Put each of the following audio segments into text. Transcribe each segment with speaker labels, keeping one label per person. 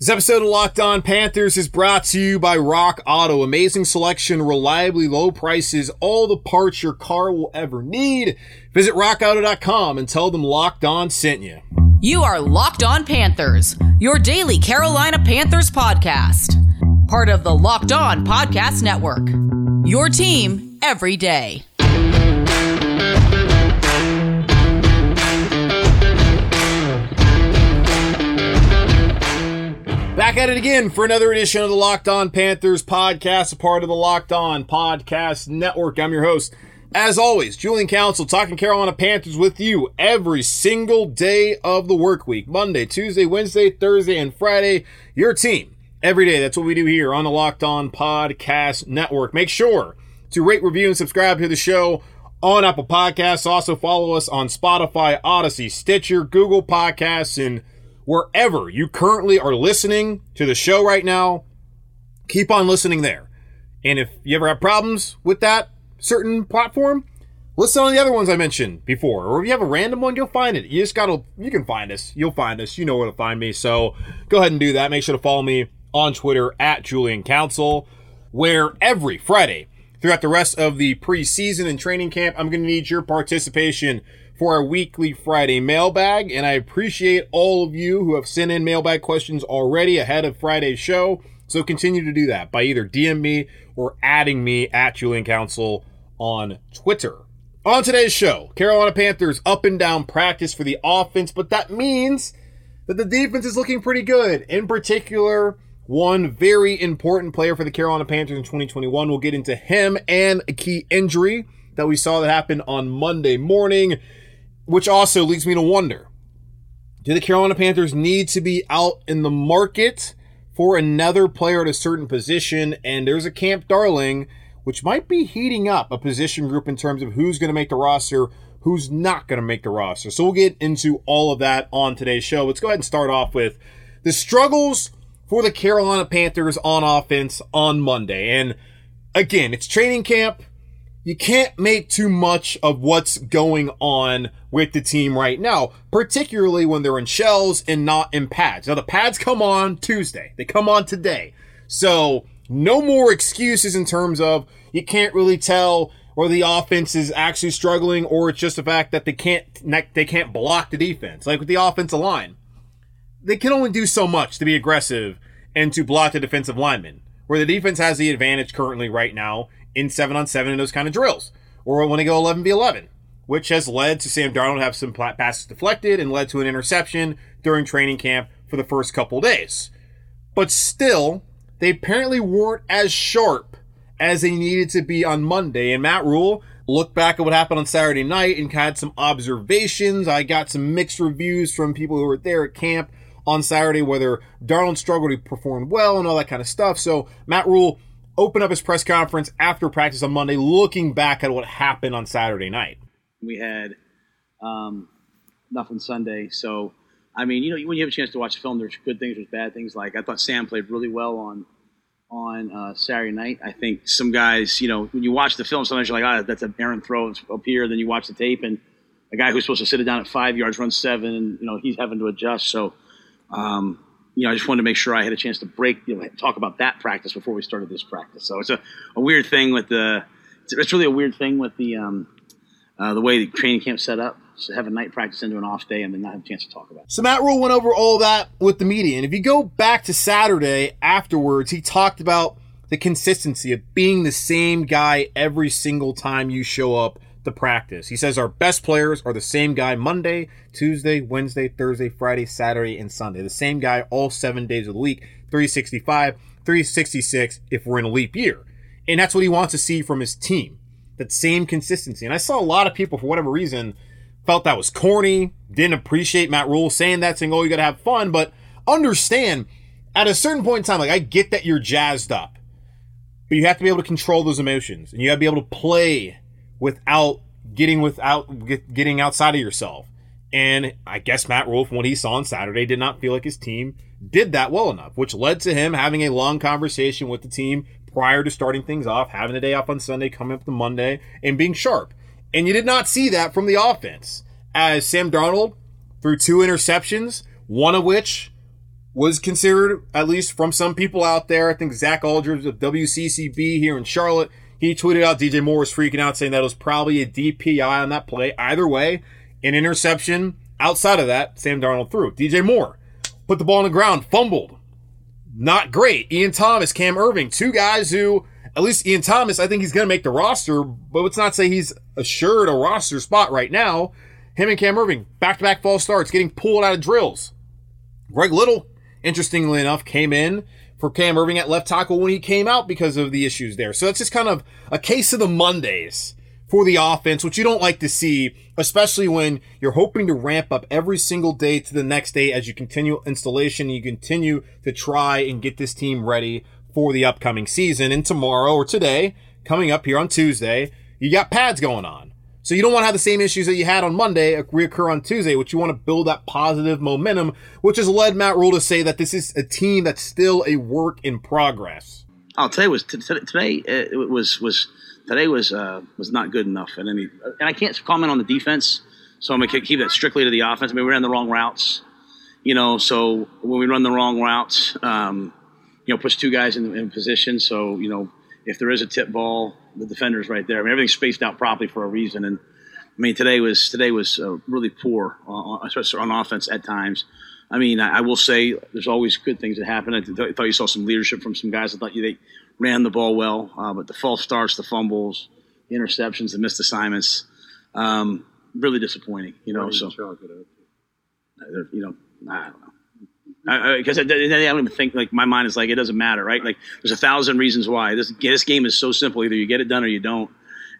Speaker 1: This episode of Locked On Panthers is brought to you by Rock Auto. Amazing selection, reliably low prices, all the parts your car will ever need. Visit rockauto.com and tell them Locked On sent you.
Speaker 2: You are Locked On Panthers, your daily Carolina Panthers podcast. Part of the Locked On Podcast Network. Your team every day.
Speaker 1: Back at it again for another edition of the Locked On Panthers podcast, a part of the Locked On Podcast Network. I'm your host, as always, Julian Council, talking Carolina Panthers with you every single day of the work week Monday, Tuesday, Wednesday, Thursday, and Friday. Your team every day. That's what we do here on the Locked On Podcast Network. Make sure to rate, review, and subscribe to the show on Apple Podcasts. Also, follow us on Spotify, Odyssey, Stitcher, Google Podcasts, and wherever you currently are listening to the show right now. Keep on listening there. And if you ever have problems with that, certain platform, listen on the other ones I mentioned before. Or if you have a random one, you'll find it. You just gotta, you can find us. You'll find us. You know where to find me. So go ahead and do that. Make sure to follow me on Twitter at Julian Council, where every Friday throughout the rest of the preseason and training camp, I'm to need your participation for our weekly Friday mailbag. And I appreciate all of you who have sent in mailbag questions already ahead of Friday's show. So continue to do that by either DM me or adding me at Julian Council on Twitter. On today's show, Carolina Panthers up and down practice for the offense, but that means that the defense is looking pretty good. In particular, one very important player for the Carolina Panthers in 2021. We'll get into him and a key injury that we saw that happened on Monday morning, which also leads me to wonder do the Carolina Panthers need to be out in the market for another player at a certain position? And there's a camp darling which might be heating up a position group in terms of who's going to make the roster, who's not going to make the roster. So we'll get into all of that on today's show. Let's go ahead and start off with the struggles for the Carolina Panthers on offense on Monday. And again, it's training camp. You can't make too much of what's going on with the team right now, particularly when they're in shells and not in pads. Now, the pads come on Tuesday, they come on today. So, no more excuses in terms of you can't really tell or the offense is actually struggling or it's just the fact that they can't they can't block the defense like with the offensive line they can only do so much to be aggressive and to block the defensive linemen where the defense has the advantage currently right now in 7 on 7 in those kind of drills or when they go 11 v 11 which has led to Sam Darnold have some passes deflected and led to an interception during training camp for the first couple days but still they apparently weren't as sharp as they needed to be on Monday. And Matt Rhule looked back at what happened on Saturday night and had some observations. I got some mixed reviews from people who were there at camp on Saturday, whether Darnold struggled to perform well and all that kind of stuff. So Matt Rhule opened up his press conference after practice on Monday, looking back at what happened on Saturday night.
Speaker 3: We had um, nothing Sunday, so I mean, you know, when you have a chance to watch the film, there's good things, there's bad things. Like I thought Sam played really well on on uh, Saturday night. I think some guys, you know, when you watch the film, sometimes you're like, ah, oh, that's an errant throw up here. Then you watch the tape, and a guy who's supposed to sit it down at five yards runs seven, and you know he's having to adjust. So, um, you know, I just wanted to make sure I had a chance to break, you know, talk about that practice before we started this practice. So it's a, a weird thing with the, it's, really a weird thing with the um, uh, the way the training camp set up So have a night practice into an off day and then not have a chance to talk about it.
Speaker 1: So Matt Rhule went over all that with the media. And if you go back to Saturday afterwards, he talked about the consistency of being the same guy every single time you show up to practice. He says our best players are the same guy Monday, Tuesday, Wednesday, Thursday, Friday, Saturday, and Sunday. The same guy all seven days of the week, 365, 366 if we're in a leap year. And that's what he wants to see from his team. That same consistency. And I saw a lot of people, for whatever reason, felt that was corny, didn't appreciate Matt Rhule saying that, saying, oh, you got to have fun. But understand, at a certain point in time, like, I get that you're jazzed up. but you have to be able to control those emotions and you have to be able to play without getting without get, getting outside of yourself. And I guess Matt Rhule, from what he saw on Saturday, did not feel like his team did that well enough, which led to him having a long conversation with the team prior to starting things off, having a day off on Sunday, coming up to Monday, and being sharp. And you did not see that from the offense, as Sam Darnold threw two interceptions, one of which was considered, at least from some people out there. I think Zach Aldridge of WCCB here in Charlotte, he tweeted out DJ Moore was freaking out, saying that it was probably a DPI on that play. Either way, an interception. Outside of that, Sam Darnold threw. DJ Moore put the ball on the ground, fumbled. Not great. Ian Thomas, Cam Erving, two guys who, at least Ian Thomas, I think he's going to make the roster, but let's not say he's assured a roster spot right now. Him and Cam Erving, back to back false starts, getting pulled out of drills. Greg Little, interestingly enough, came in for Cam Erving at left tackle when he came out because of the issues there. So that's just kind of a case of the Mondays for the offense, which you don't like to see, especially when you're hoping to ramp up every single day to the next day as you continue installation. You continue to try and get this team ready for the upcoming season. And tomorrow or today, coming up here on Tuesday, you got pads going on. So you don't want to have the same issues that you had on Monday reoccur on Tuesday, which you want to build that positive momentum, which has led Matt Rhule to say that this is a team that's still a work in progress.
Speaker 3: Oh, today was today uh, was was today was uh, was not good enough and any and I can't comment on the defense, so I'm gonna keep that strictly to the offense. I mean, we ran the wrong routes, you know. So when we run the wrong routes, um, you know, puts two guys in, in position. So you know, if there is a tip ball, the defenders right there. I mean, everything's spaced out properly for a reason. And I mean, today was today was uh, really poor, uh, especially on offense at times. I mean, I, I, will say there's always good things that happen. I, th- I, thought you saw some leadership from some guys. I thought you, they ran the ball well, uh, but the false starts, the fumbles, the interceptions, the missed assignments, um, really disappointing. You know, so you know, I don't know because I, I, I, don't even think like my mind is like it doesn't matter, right? Like there's a thousand reasons why this this game is so simple. Either you get it done or you don't.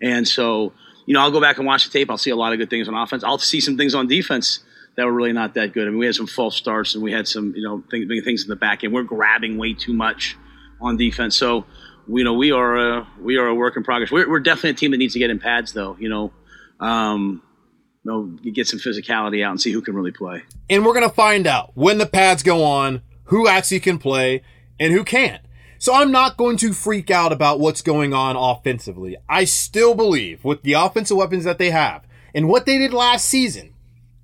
Speaker 3: And so you know, I'll go back and watch the tape. I'll see a lot of good things on offense. I'll see some things on defense that were really not that good. I mean, we had some false starts and we had some you know things, things in the back end. We're grabbing way too much on defense. So you know, we are a, we are a work in progress. We're, we're definitely a team that needs to get in pads, though. You know. Um, know, get some physicality out and see who can really play.
Speaker 1: And we're going to find out when the pads go on who actually can play and who can't. So I'm not going to freak out about what's going on offensively. I still believe with the offensive weapons that they have and what they did last season,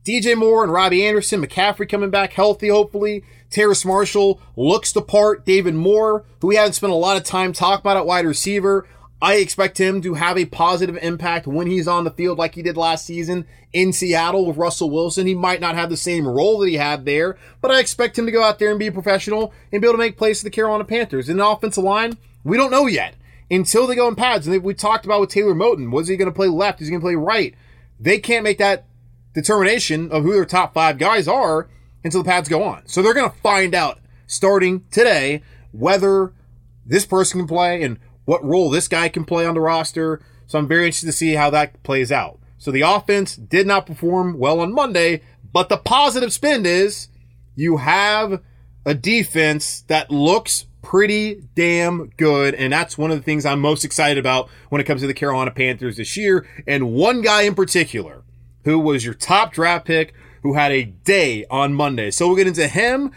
Speaker 1: DJ Moore and Robbie Anderson, McCaffrey coming back healthy, hopefully. Terrace Marshall looks the part. David Moore, who we haven't spent a lot of time talking about at wide receiver. I expect him to have a positive impact when he's on the field like he did last season in Seattle with Russell Wilson. He might not have the same role that he had there, but I expect him to go out there and be a professional and be able to make plays for the Carolina Panthers. In the offensive line, we don't know yet until they go in pads. And we talked about with Taylor Moton. Was he going to play left? Is he going to play right? They can't make that determination of who their top five guys are until the pads go on. So they're going to find out starting today whether this person can play and what role this guy can play on the roster. So I'm very interested to see how that plays out. So the offense did not perform well on Monday, but the positive spin is you have a defense that looks pretty damn good. And that's one of the things I'm most excited about when it comes to the Carolina Panthers this year. And one guy in particular who was your top draft pick who had a day on Monday. So we'll get into him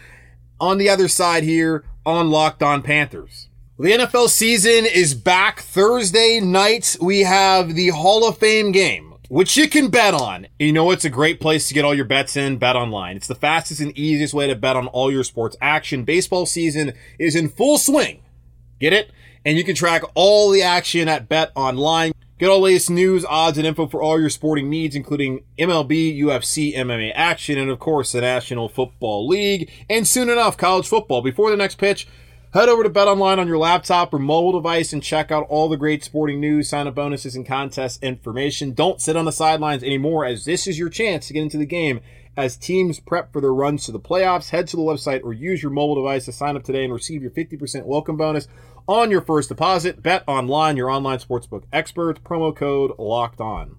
Speaker 1: on the other side here on Locked On Panthers. The NFL season is back Thursday night. We have the Hall of Fame game, which you can bet on. You know, it's a great place to get all your bets in, bet online. It's the fastest and easiest way to bet on all your sports action. Baseball season is in full swing. Get it? And you can track all the action at Bet Online. Get all the latest news, odds, and info for all your sporting needs, including MLB, UFC, MMA action, and of course the National Football League. And soon enough, college football. Before the next pitch, Head over to BetOnline on your laptop or mobile device and check out all the great sporting news, sign up bonuses, and contest information. Don't sit on the sidelines anymore, as this is your chance to get into the game. As teams prep for their runs to the playoffs, head to the website or use your mobile device to sign up today and receive your 50% welcome bonus on your first deposit. Bet online, your online sportsbook experts. Promo code locked on.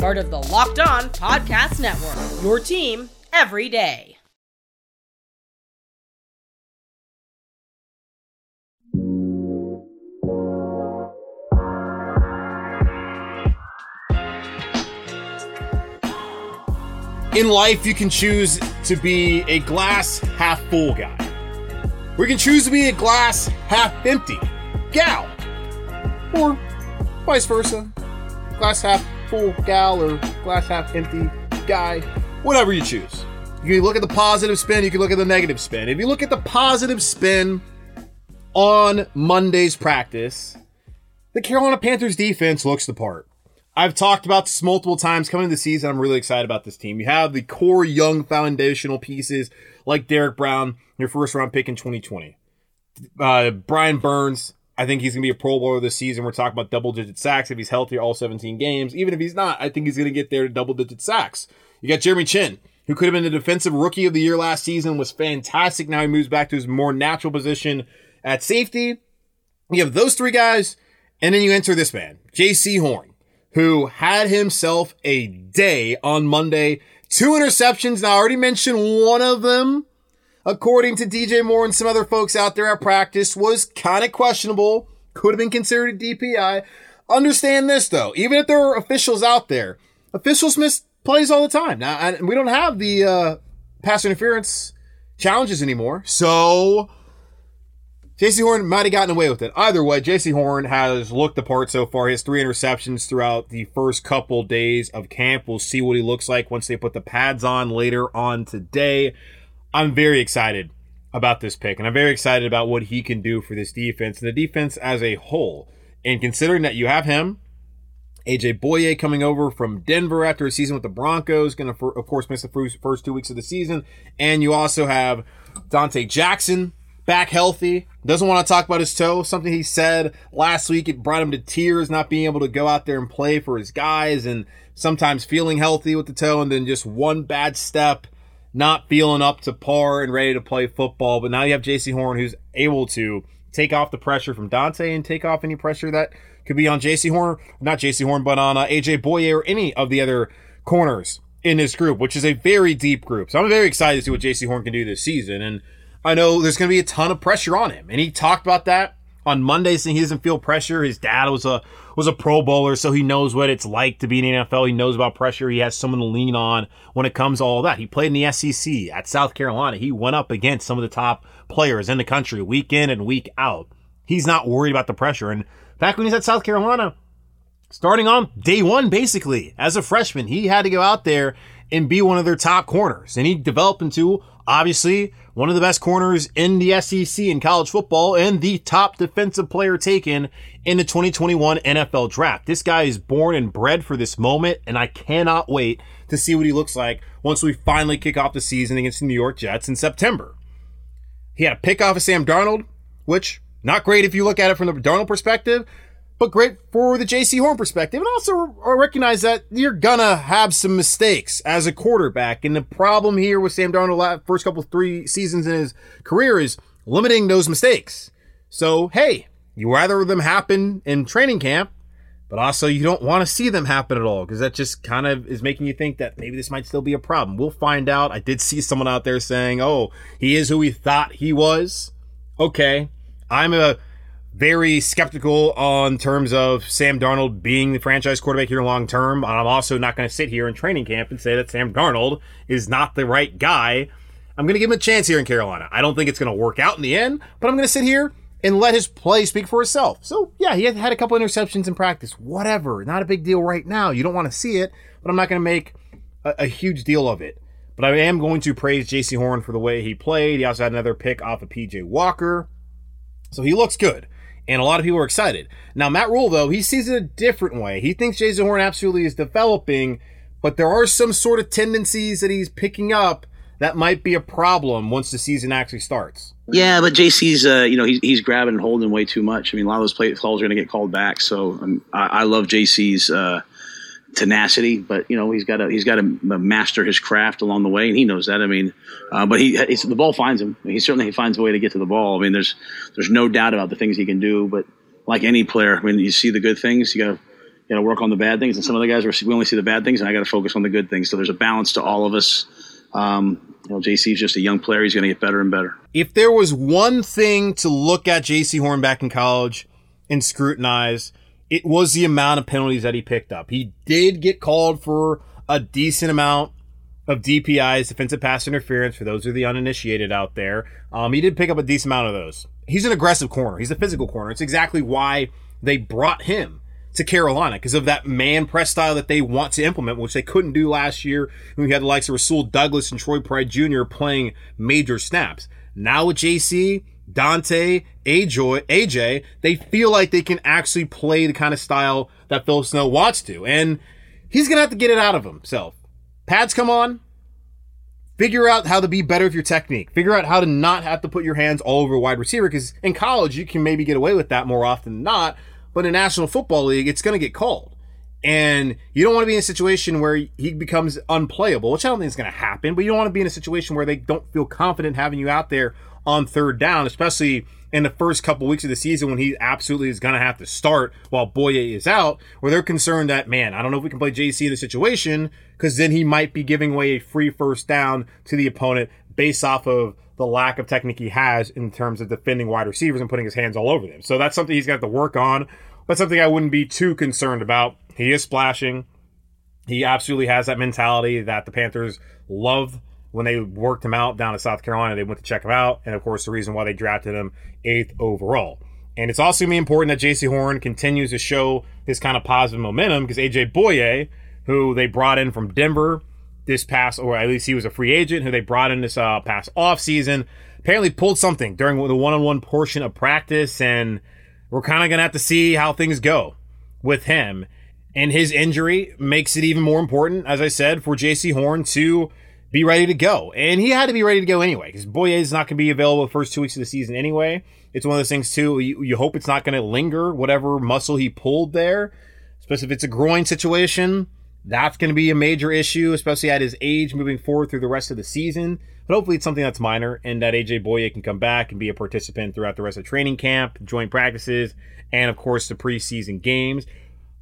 Speaker 4: part of the Locked On Podcast Network. Your team every day.
Speaker 1: In life, you can choose to be a glass half full guy. We can choose to be a glass half empty gal. Or vice versa. Glass half full gal or glass half empty guy. Whatever you choose. You can look at the positive spin, you can look at the negative spin. If you look at the positive spin on Monday's practice, the Carolina Panthers defense looks the part. I've talked about this multiple times coming into the season. I'm really excited about this team. You have the core young foundational pieces like Derrick Brown, your first round pick in 2020. Uh, Brian Burns, I think he's going to be a Pro Bowler this season. We're talking about double digit sacks if he's healthy all 17 games. Even if he's not, I think he's going to get there to double digit sacks. You got Jeremy Chinn, who could have been the defensive rookie of the year last season, was fantastic. Now he moves back to his more natural position at safety. You have those three guys, and then you enter this man, Jaycee Horn who had himself a day on Monday. Two interceptions. Now, I already mentioned one of them, according to DJ Moore and some other folks out there at practice, was kind of questionable. Could have been considered a DPI. Understand this, though. Even if there are officials out there, officials miss plays all the time. Now, and we don't have the uh, pass interference challenges anymore. So Jaycee Horn might have gotten away with it. Either way, Jaycee Horn has looked the part so far. Has three interceptions throughout the first couple days of camp. We'll see what he looks like once they put the pads on later on today. I'm very excited about this pick, and I'm very excited about what he can do for this defense and the defense as a whole. And considering that you have him, AJ Bouye coming over from Denver after a season with the Broncos, going to, of course, miss the first two weeks of the season. And you also have Donte Jackson back healthy. Doesn't want to talk about his toe. Something he said last week. It brought him to tears, not being able to go out there and play for his guys and sometimes feeling healthy with the toe and then just one bad step, not feeling up to par and ready to play football. But now you have Jaycee Horn who's able to take off the pressure from Donte and take off any pressure that could be on Jaycee Horn, not Jaycee Horn, but on uh, AJ Bouye or any of the other corners in this group, which is a very deep group. So I'm very excited to see what Jaycee Horn can do this season. And I know there's going to be a ton of pressure on him, and he talked about that on Monday, saying he doesn't feel pressure. His dad was a was a Pro Bowler, so he knows what it's like to be in the NFL. He knows about pressure. He has someone to lean on when it comes to all that. He played in the SEC at South Carolina. He went up against some of the top players in the country week in and week out. He's not worried about the pressure. And back when he's at South Carolina, starting on day one, basically as a freshman, he had to go out there and be one of their top corners, and he developed into obviously one of the best corners in the SEC in college football and the top defensive player taken in the 2021 NFL draft. This guy is born and bred for this moment, and I cannot wait to see what he looks like once we finally kick off the season against the New York Jets in September. He had a pick off of Sam Darnold, which not great if you look at it from the Darnold perspective, but great for the Jaycee Horn perspective. And also recognize that you're gonna have some mistakes as a quarterback. And the problem here with Sam Darnold first couple three seasons in his career is limiting those mistakes. So hey, you rather them happen in training camp, but also you don't want to see them happen at all because that just kind of is making you think that maybe this might still be a problem. We'll find out. I did see someone out there saying, "Oh, he is who we thought he was." Okay, I'm a very skeptical on terms of Sam Darnold being the franchise quarterback here long term. I'm also not going to sit here in training camp and say that Sam Darnold is not the right guy. I'm going to give him a chance here in Carolina. I don't think it's going to work out in the end, but I'm going to sit here and let his play speak for itself. So, yeah, he had a couple interceptions in practice. Whatever. Not a big deal right now. You don't want to see it, but I'm not going to make a, a huge deal of it. But I am going to praise Jaycee Horn for the way he played. He also had another pick off of PJ Walker. So he looks good and a lot of people are excited. Now, Matt Rhule, though, he sees it a different way. He thinks Jaycee Horn absolutely is developing, but there are some sort of tendencies that he's picking up that might be a problem once the season actually starts.
Speaker 3: Yeah, but JC's, uh, you know, he's, he's grabbing and holding way too much. I mean, a lot of those play calls are going to get called back. So um, I, I, love JC's uh, tenacity, but you know, he's got to he's got to master his craft along the way, and he knows that. I mean, uh, but he the ball finds him. He certainly finds a way to get to the ball. I mean, there's there's no doubt about the things he can do. But like any player, I mean, you see the good things, you got to you to work on the bad things. And some of the guys we only see the bad things, and I got to focus on the good things. So there's a balance to all of us. Um, you know, JC's just a young player. He's going to get better and better.
Speaker 1: If there was one thing to look at Jaycee Horn back in college and scrutinize, it was the amount of penalties that he picked up. He did get called for a decent amount of DPIs, defensive pass interference, for those of the uninitiated out there. Um, he did pick up a decent amount of those. He's an aggressive corner. He's a physical corner. It's exactly why they brought him to Carolina because of that man press style that they want to implement, which they couldn't do last year when we had the likes of Rasul Douglas and Troy Pride Jr. playing major snaps. Now with JC, Donte, AJ, AJ, they feel like they can actually play the kind of style that Phil Snow wants to. And he's going to have to get it out of himself. Pads come on. Figure out how to be better with your technique. Figure out how to not have to put your hands all over a wide receiver because in college you can maybe get away with that more often than not but in National Football League, it's going to get called. And you don't want to be in a situation where he becomes unplayable, which I don't think is going to happen, but you don't want to be in a situation where they don't feel confident having you out there on third down, especially in the first couple weeks of the season when he absolutely is going to have to start while Bouye is out, where they're concerned that, man, I don't know if we can play JC in the situation because then he might be giving away a free first down to the opponent based off of the lack of technique he has in terms of defending wide receivers and putting his hands all over them. So that's something he's got to work on, but something I wouldn't be too concerned about. He is splashing. He absolutely has that mentality that the Panthers love when they worked him out down to South Carolina. They went to check him out, and of course, the reason why they drafted him eighth overall. And it's also going to be important that Jaycee Horn continues to show this kind of positive momentum because AJ Bouye, who they brought in from Denver, this past, or at least he was a free agent who they brought in this uh, past off season. Apparently pulled something during the one-on-one portion of practice, and we're kind of gonna have to see how things go with him. And his injury makes it even more important, as I said, for JC Horn to be ready to go. And he had to be ready to go anyway, because Bouye is not going to be available the first two weeks of the season anyway. It's one of those things, too. You, you hope it's not going to linger, whatever muscle he pulled there, especially if it's a groin situation. That's going to be a major issue, especially at his age moving forward through the rest of the season. But hopefully, it's something that's minor and that AJ Bouye can come back and be a participant throughout the rest of training camp, joint practices, and of course the preseason games.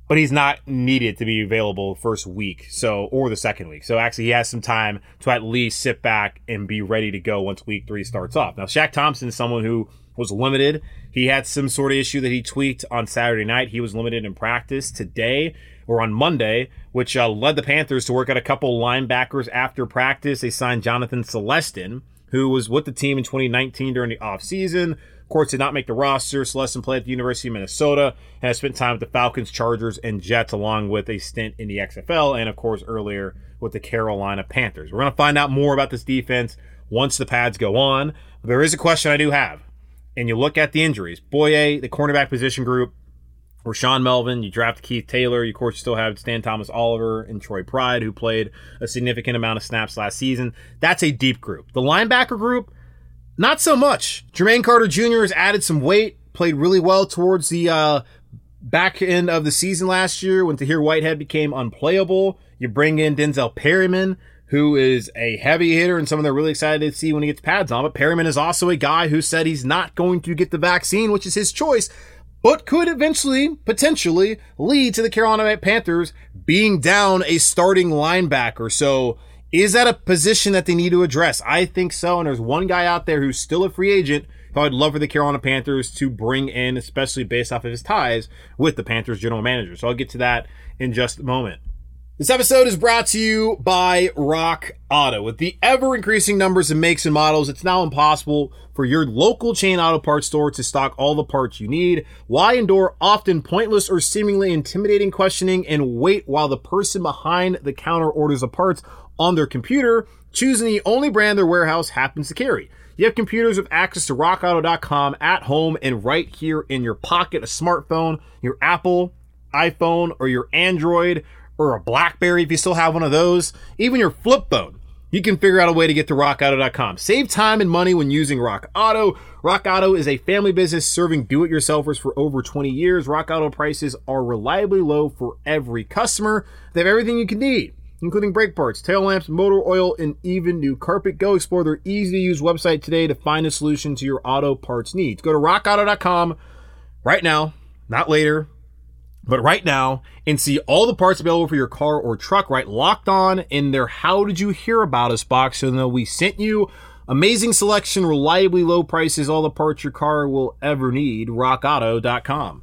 Speaker 1: But he's not needed to be available first week, so or the second week. So actually, he has some time to at least sit back and be ready to go once week three starts off. Now, Shaq Thompson is someone who was limited. He had some sort of issue that he tweaked on Saturday night. He was limited in practice today or on Monday, which uh, led the Panthers to work out a couple linebackers after practice. They signed Jonathan Celestin, who was with the team in 2019 during the offseason. Of course, did not make the roster. Celestin played at the University of Minnesota and has spent time with the Falcons, Chargers, and Jets, along with a stint in the XFL, and of course, earlier with the Carolina Panthers. We're going to find out more about this defense once the pads go on. There is a question I do have, and you look at the injuries. Bouye, the cornerback position group, Rashaan Melvin, you draft Keith Taylor. You, of course, still have Stan Thomas Oliver and Troy Pride, who played a significant amount of snaps last season. That's a deep group. The linebacker group, not so much. Jermaine Carter Jr. has added some weight, played really well towards the uh, back end of the season last year when Tahir Whitehead became unplayable. You bring in Denzel Perryman, who is a heavy hitter and someone they're really excited to see when he gets pads on. But Perryman is also a guy who said he's not going to get the vaccine, which is his choice but could eventually, potentially, lead to the Carolina Panthers being down a starting linebacker. So, is that a position that they need to address? I think so. And there's one guy out there who's still a free agent who I'd love for the Carolina Panthers to bring in, especially based off of his ties with the Panthers general manager. So, I'll get to that in just a moment. This episode is brought to you by Rock Auto. With the ever increasing numbers of makes and models, it's now impossible for your local chain auto parts store to stock all the parts you need. Why endure often pointless or seemingly intimidating questioning and wait while the person behind the counter orders the parts on their computer, choosing the only brand their warehouse happens to carry? You have computers with access to rockauto.com at home and right here in your pocket, a smartphone, your Apple, iPhone, or your Android or a Blackberry if you still have one of those, even your flip phone, you can figure out a way to get to rockauto.com. Save time and money when using Rock Auto. Rock Auto is a family business serving do-it-yourselfers for over 20 years. Rock Auto prices are reliably low for every customer. They have everything you can need, including brake parts, tail lamps, motor oil, and even new carpet. Go explore their easy-to-use website today to find a solution to your auto parts needs. Go to rockauto.com right now, not later but right now and see all the parts available for your car or truck right locked on in their how did you hear about us box so that we sent you amazing selection reliably low prices all the parts your car will ever need rockauto.com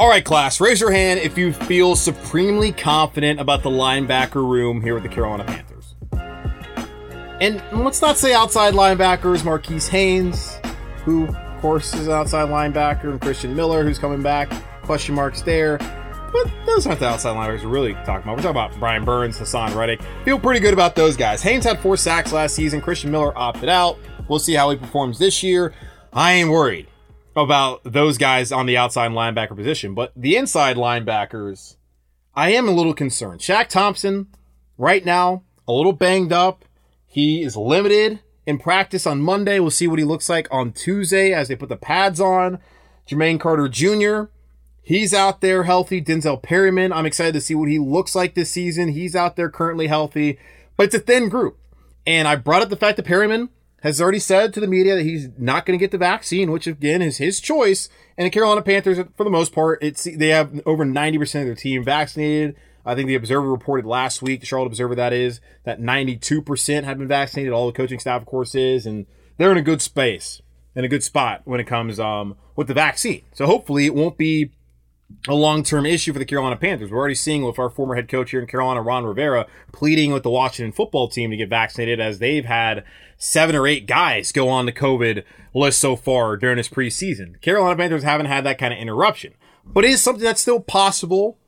Speaker 1: All right class raise your hand if you feel supremely confident about the linebacker room here with the carolina panthers and let's not say outside linebackers marquise haynes who of course is an outside linebacker and christian miller who's coming back question marks there but those aren't the outside linebackers we're really talking about. We're talking about Brian Burns, Haason Reddick. Feel pretty good about those guys. Haynes had four sacks last season. Christian Miller opted out. We'll see how he performs this year. I ain't worried about those guys on the outside linebacker position, but the inside linebackers, I am a little concerned. Shaq Thompson, right now, a little banged up. He is limited in practice on Monday. We'll see what he looks like on Tuesday as they put the pads on. Jermaine Carter Jr., he's out there healthy. Denzel Perryman, I'm excited to see what he looks like this season. He's out there currently healthy, but it's a thin group. And I brought up the fact that Perryman has already said to the media that he's not going to get the vaccine, which again is his choice. And the Carolina Panthers, for the most part, it's they have over 90% of their team vaccinated. I think the Observer reported last week, the Charlotte Observer that is, that 92% have been vaccinated. All the coaching staff, of course, is, and they're in a good space, in a good spot when it comes um, with the vaccine. So hopefully it won't be a long-term issue for the Carolina Panthers. We're already seeing with our former head coach here in Carolina, Ron Rivera, pleading with the Washington football team to get vaccinated as they've had seven or eight guys go on the COVID list so far during this preseason. Carolina Panthers haven't had that kind of interruption, but it is something that's still possible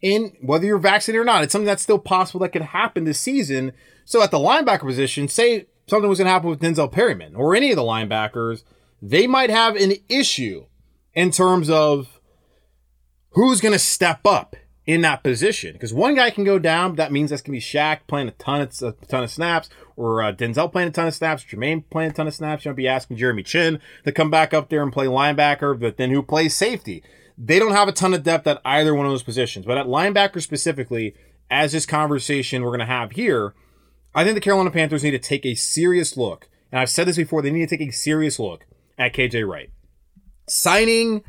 Speaker 1: in whether you're vaccinated or not. It's something that's still possible that could happen this season. So at the linebacker position, say something was going to happen with Denzel Perryman or any of the linebackers, they might have an issue in terms of who's going to step up in that position. Because one guy can go down, but that means that's going to be Shaq playing a ton of, a ton of snaps, or uh, Denzel playing a ton of snaps, Jermaine playing a ton of snaps. You'll be asking Jeremy Chinn to come back up there and play linebacker, but then who plays safety? They don't have a ton of depth at either one of those positions. But at linebacker specifically, as this conversation we're going to have here, I think the Carolina Panthers need to take a serious look. And I've said this before, they need to take a serious look at KJ Wright. Signing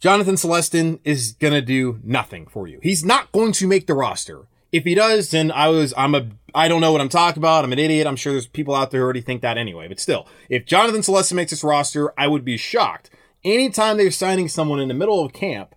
Speaker 1: Jonathan Celestin is going to do nothing for you. He's not going to make the roster. If he does, then I was, I'm a, I don't know what I'm talking about. I'm an idiot. I'm sure there's people out there who already think that anyway. But still, if Jonathan Celestin makes this roster, I would be shocked. Anytime they're signing someone in the middle of camp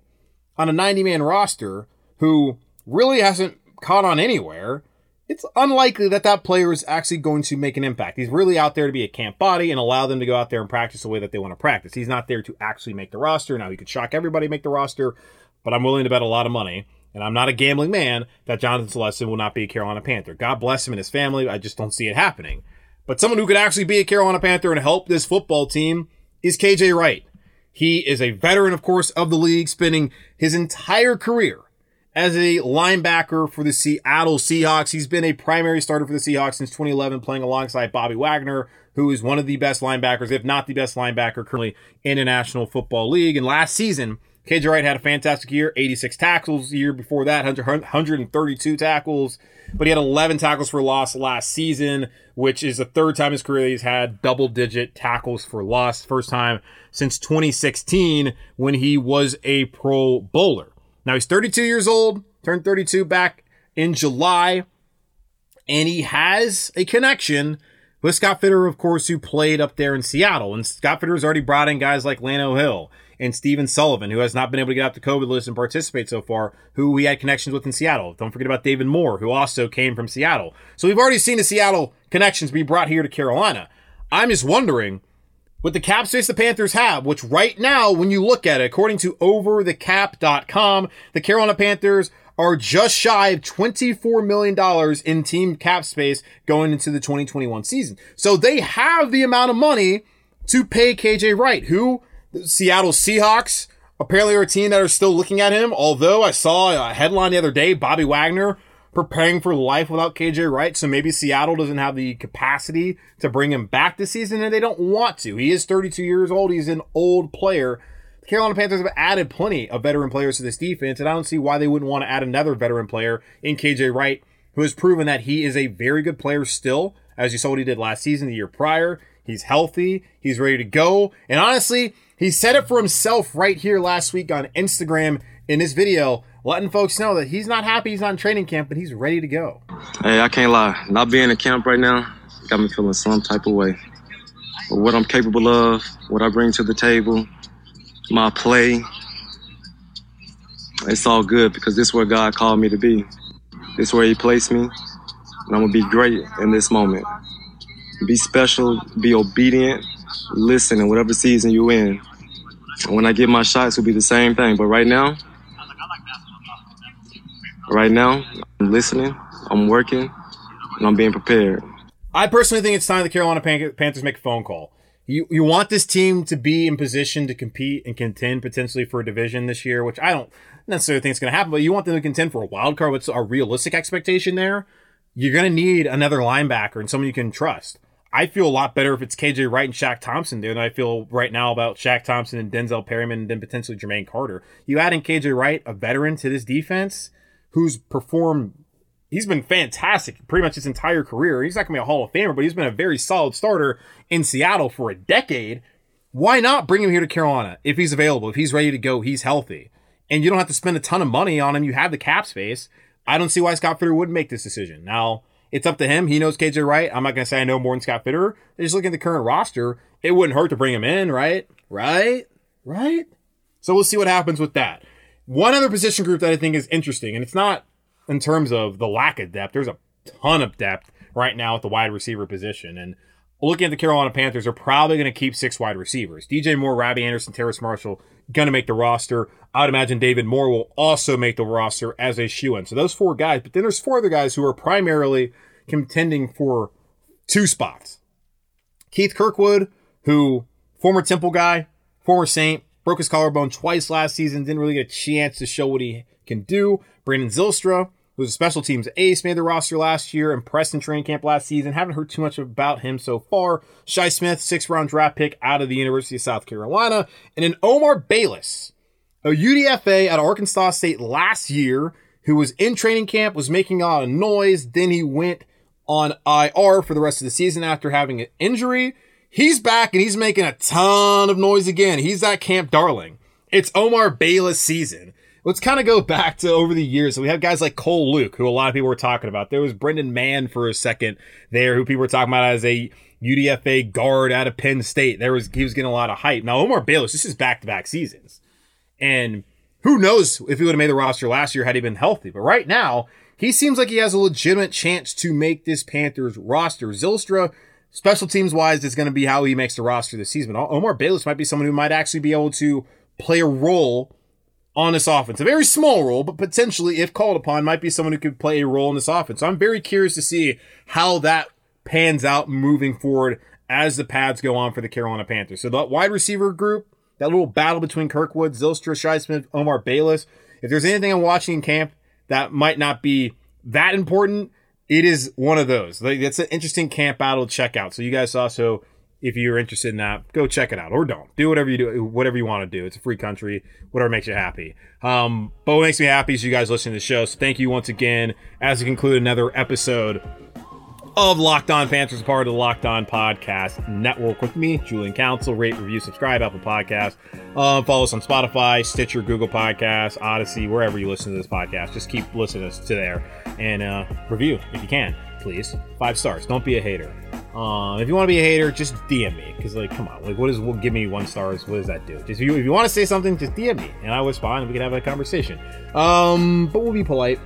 Speaker 1: on a 90 man roster who really hasn't caught on anywhere, it's unlikely that that player is actually going to make an impact. He's really out there to be a camp body and allow them to go out there and practice the way that they want to practice. He's not there to actually make the roster. Now, he could shock everybody make the roster, but I'm willing to bet a lot of money, and I'm not a gambling man, that Jonathan Celestin will not be a Carolina Panther. God bless him and his family. I just don't see it happening. But someone who could actually be a Carolina Panther and help this football team is KJ Wright. He is a veteran, of course, of the league, spending his entire career as a linebacker for the Seattle Seahawks. He's been a primary starter for the Seahawks since 2011, playing alongside Bobby Wagner, who is one of the best linebackers, if not the best linebacker currently in the National Football League. And last season, KJ Wright had a fantastic year, 86 tackles. The year before that, 132 tackles, but he had 11 tackles for loss last season, which is the third time in his career he's had double digit tackles for loss. First time since 2016 when he was a Pro Bowler. Now he's 32 years old, turned 32 back in July, and he has a connection with Scott Fitter, of course, who played up there in Seattle. And Scott Fitter has already brought in guys like Lano Hill and Stephen Sullivan, who has not been able to get out the COVID list and participate so far, who we had connections with in Seattle. Don't forget about David Moore, who also came from Seattle. So we've already seen the Seattle connections be brought here to Carolina. I'm just wondering, with the cap space the Panthers have, which right now, when you look at it, according to overthecap.com, the Carolina Panthers are just shy of $24 million in team cap space going into the 2021 season. So they have the amount of money to pay KJ Wright, who the Seattle Seahawks apparently are a team that are still looking at him. Although I saw a headline the other day, Bobby Wagner preparing for life without KJ Wright. So maybe Seattle doesn't have the capacity to bring him back this season and they don't want to. He is 32 years old. He's an old player. The Carolina Panthers have added plenty of veteran players to this defense, and I don't see why they wouldn't want to add another veteran player in KJ Wright, who has proven that he is a very good player still, as you saw what he did last season, the year prior. He's healthy, he's ready to go, and honestly, he said it for himself right here last week on Instagram in this video, letting folks know that he's not happy he's in training camp, but he's ready to go.
Speaker 5: Hey, I can't lie. Not being in camp right now got me feeling some type of way. But what I'm capable of, what I bring to the table, my play, it's all good because this is where God called me to be. This is where He placed me, and I'm gonna be great in this moment. Be special, be obedient, listen in whatever season you're in. And when I get my shots, it'll be the same thing. But right now, right now, I'm listening, I'm working, and I'm being prepared.
Speaker 1: I personally think it's time the Carolina Pan- Panthers make a phone call. You you want this team to be in position to compete and contend potentially for a division this year, which I don't necessarily think is going to happen, but you want them to contend for a wild card. What's a realistic expectation there? You're going to need another linebacker and someone you can trust. I feel a lot better if it's KJ Wright and Shaq Thompson there than I feel right now about Shaq Thompson and Denzel Perryman and then potentially Jermaine Carter. You add in KJ Wright, a veteran to this defense who's performed he's been fantastic pretty much his entire career. He's not going to be a Hall of Famer, but he's been a very solid starter in Seattle for a decade. Why not bring him here to Carolina if he's available, if he's ready to go, he's healthy, and you don't have to spend a ton of money on him. You have the cap space. I don't see why Scott Fitter wouldn't make this decision. Now, it's up to him. He knows KJ Wright. I'm not going to say I know more than Scott Fitter. Just looking at the current roster, it wouldn't hurt to bring him in, right? Right? Right? So we'll see what happens with that. One other position group that I think is interesting, and it's not in terms of the lack of depth. There's a ton of depth right now at the wide receiver position. And looking at the Carolina Panthers, they're probably going to keep six wide receivers. DJ Moore, Robbie Anderson, Terrace Marshall going to make the roster. I would imagine David Moore will also make the roster as a shoe in. So those four guys, but then there's four other guys who are primarily contending for two spots. Keith Kirkwood, who former Temple guy, former Saint, broke his collarbone twice last season, didn't really get a chance to show what he can do. Brandon Zylstra, who's a special teams ace, made the roster last year, impressed in training camp last season. Haven't heard too much about him so far. Shi Smith, six round draft pick out of the University of South Carolina. And then Omar Bayless, a UDFA at Arkansas State last year, who was in training camp, was making a lot of noise. Then he went on IR for the rest of the season after having an injury. He's back and he's making a ton of noise again. He's that camp darling. It's Omar Bayless season let's kind of go back to over the years. So we have guys like Cole Luke, who a lot of people were talking about. There was Brendan Mahon for a second there, who people were talking about as a UDFA guard out of Penn State. There was he was getting a lot of hype. Now Omar Bayless, this is back to back seasons, and who knows if he would have made the roster last year had he been healthy. But right now, he seems like he has a legitimate chance to make this Panthers roster. Zylstra. Special teams wise is going to be how he makes the roster this season. Omar Bayless might be someone who might actually be able to play a role on this offense. A very small role, but potentially, if called upon, might be someone who could play a role in this offense. So I'm very curious to see how that pans out moving forward as the pads go on for the Carolina Panthers. So that wide receiver group, that little battle between Kirkwood, Zylstra, Shi Omar Bayless. If there's anything I'm watching in camp that might not be that important, it is one of those. Like, it's an interesting camp battle to check out. So you guys also if you're interested in that, go check it out or don't. Do whatever you do, whatever you want to do. It's a free country, whatever makes you happy. Um, but what makes me happy is you guys listening to the show. So thank you once again as we conclude another episode of Locked On Panthers, part of the Locked On Podcast Network with me, Julian Council. Rate, review, subscribe, Apple Podcast. Um, follow us on Spotify, Stitcher, Google Podcasts, Odyssey, wherever you listen to this podcast. Just keep listening to there and uh, review if you can, please. Five stars. Don't be a hater. Um, if you want to be a hater, just DM me because, like, come on, like, what is? Well, give me one stars. What does that do? Just if you, if you want to say something, just DM me, and I will respond, and we can have a conversation. Um, but we'll be polite.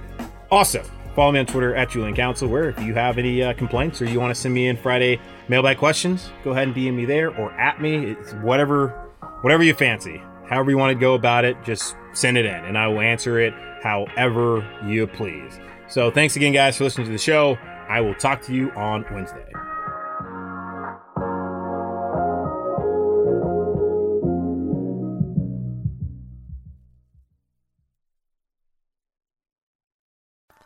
Speaker 1: Also, follow me on Twitter at Julian Council. Where if you have any uh, complaints or you want to send me in Friday mailbag questions, go ahead and DM me there or at me. It's whatever, whatever you fancy. However you want to go about it, just send it in, and I will answer it however you please. So, thanks again, guys, for listening to the show. I will talk to you on Wednesday.